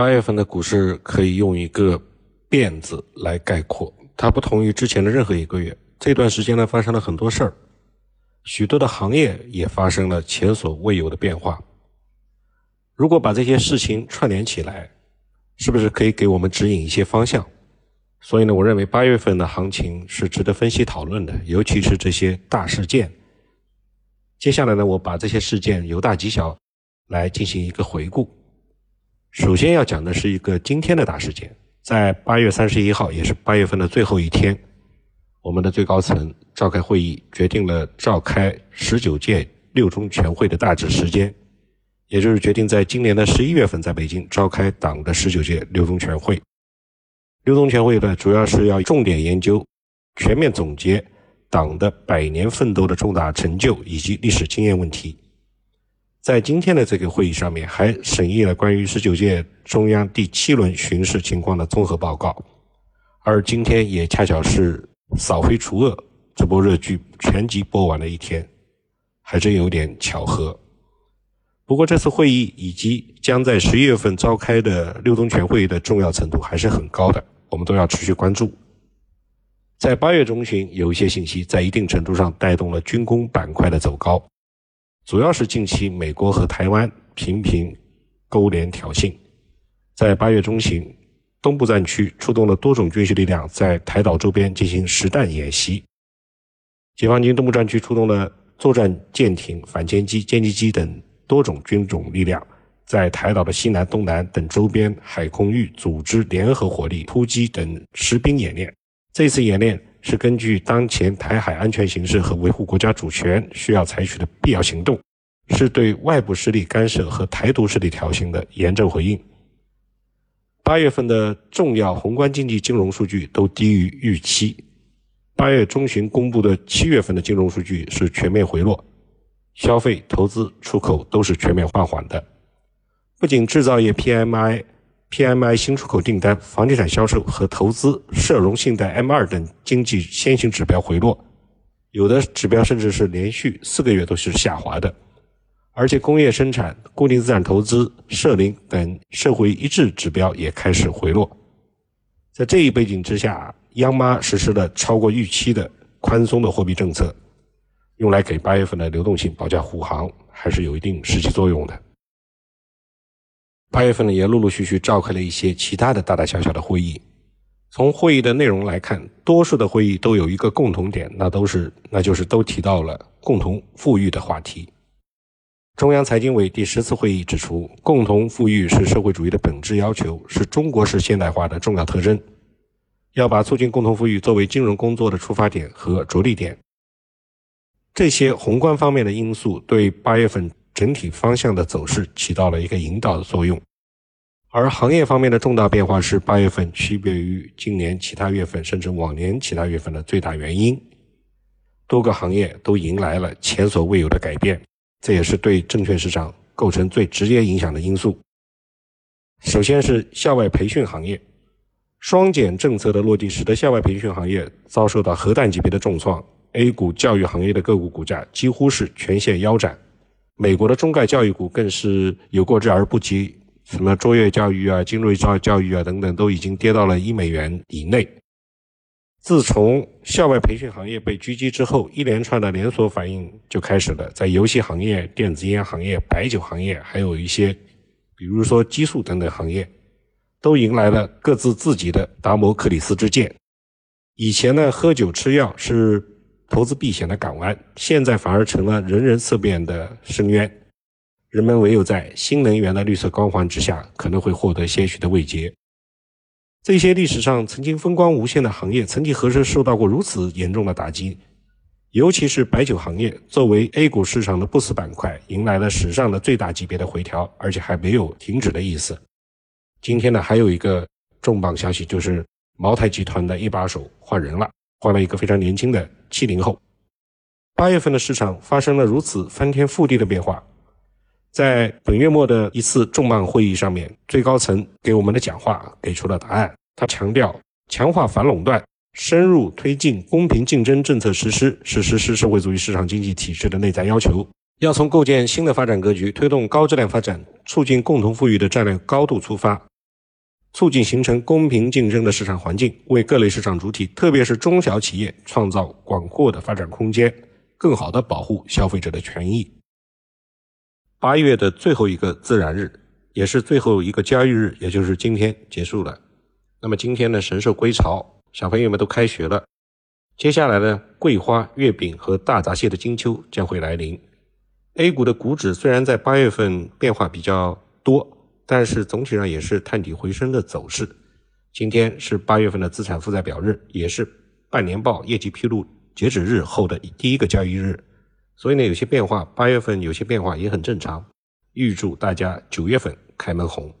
八月份的股市可以用一个“变”字来概括，它不同于之前的任何一个月。这段时间呢，发生了很多事儿，许多的行业也发生了前所未有的变化。如果把这些事情串联起来，是不是可以给我们指引一些方向？所以呢，我认为八月份的行情是值得分析讨论的，尤其是这些大事件。接下来呢，我把这些事件由大及小来进行一个回顾。首先要讲的是一个今天的大事件，在八月三十一号，也是八月份的最后一天，我们的最高层召开会议，决定了召开十九届六中全会的大致时间，也就是决定在今年的十一月份在北京召开党的十九届六中全会。六中全会呢，主要是要重点研究、全面总结。党的百年奋斗的重大成就以及历史经验问题，在今天的这个会议上面，还审议了关于十九届中央第七轮巡视情况的综合报告，而今天也恰巧是《扫黑除恶》这部热剧全集播完的一天，还真有点巧合。不过这次会议以及将在十一月份召开的六中全会的重要程度还是很高的，我们都要持续关注。在八月中旬，有一些信息在一定程度上带动了军工板块的走高，主要是近期美国和台湾频频勾连挑衅。在八月中旬，东部战区出动了多种军事力量，在台岛周边进行实弹演习。解放军东部战区出动了作战舰艇、反潜机、歼击机等多种军种力量，在台岛的西南、东南等周边海空域组织联合火力突击等实兵演练。这次演练是根据当前台海安全形势和维护国家主权需要采取的必要行动，是对外部势力干涉和台独势力挑衅的严正回应。八月份的重要宏观经济金融数据都低于预期，八月中旬公布的七月份的金融数据是全面回落，消费、投资、出口都是全面放缓的，不仅制造业 PMI。PMI 新出口订单、房地产销售和投资、社融信贷 M2 等经济先行指标回落，有的指标甚至是连续四个月都是下滑的。而且工业生产、固定资产投资、社零等社会一致指标也开始回落。在这一背景之下，央妈实施了超过预期的宽松的货币政策，用来给八月份的流动性保驾护航，还是有一定实际作用的。八月份呢，也陆陆续续召开了一些其他的大大小小的会议。从会议的内容来看，多数的会议都有一个共同点，那都是那就是都提到了共同富裕的话题。中央财经委第十次会议指出，共同富裕是社会主义的本质要求，是中国式现代化的重要特征。要把促进共同富裕作为金融工作的出发点和着力点。这些宏观方面的因素对八月份。整体方向的走势起到了一个引导的作用，而行业方面的重大变化是八月份区别于今年其他月份甚至往年其他月份的最大原因。多个行业都迎来了前所未有的改变，这也是对证券市场构成最直接影响的因素。首先是校外培训行业，双减政策的落地使得校外培训行业遭受到核弹级别的重创，A 股教育行业的个股股价几乎是全线腰斩。美国的中概教育股更是有过之而不及，什么卓越教育啊、精锐教教育啊等等，都已经跌到了一美元以内。自从校外培训行业被狙击之后，一连串的连锁反应就开始了，在游戏行业、电子烟行业、白酒行业，还有一些，比如说激素等等行业，都迎来了各自自己的达摩克里斯之剑。以前呢，喝酒吃药是。投资避险的港湾，现在反而成了人人色变的深渊。人们唯有在新能源的绿色光环之下，可能会获得些许的慰藉。这些历史上曾经风光无限的行业，曾几何时受到过如此严重的打击？尤其是白酒行业，作为 A 股市场的不死板块，迎来了史上的最大级别的回调，而且还没有停止的意思。今天呢，还有一个重磅消息，就是茅台集团的一把手换人了。换了一个非常年轻的七零后。八月份的市场发生了如此翻天覆地的变化，在本月末的一次重磅会议上面，最高层给我们的讲话给出了答案。他强调，强化反垄断，深入推进公平竞争政策实施，是实施社会主义市场经济体制的内在要求。要从构建新的发展格局、推动高质量发展、促进共同富裕的战略高度出发，促进形成公平竞争的市场环境，为各类市场主体，特别是中小企业创造广阔的发展空间，更好地保护消费者的权益。八月的最后一个自然日，也是最后一个交易日，也就是今天结束了。那么今天呢，神兽归巢，小朋友们都开学了。接下来呢，桂花、月饼和大闸蟹的金秋将会来临。A 股的股指虽然在八月份变化比较多。但是总体上也是探底回升的走势。今天是八月份的资产负债表日，也是半年报业绩披露截止日后的第一个交易日，所以呢有些变化，八月份有些变化也很正常。预祝大家九月份开门红。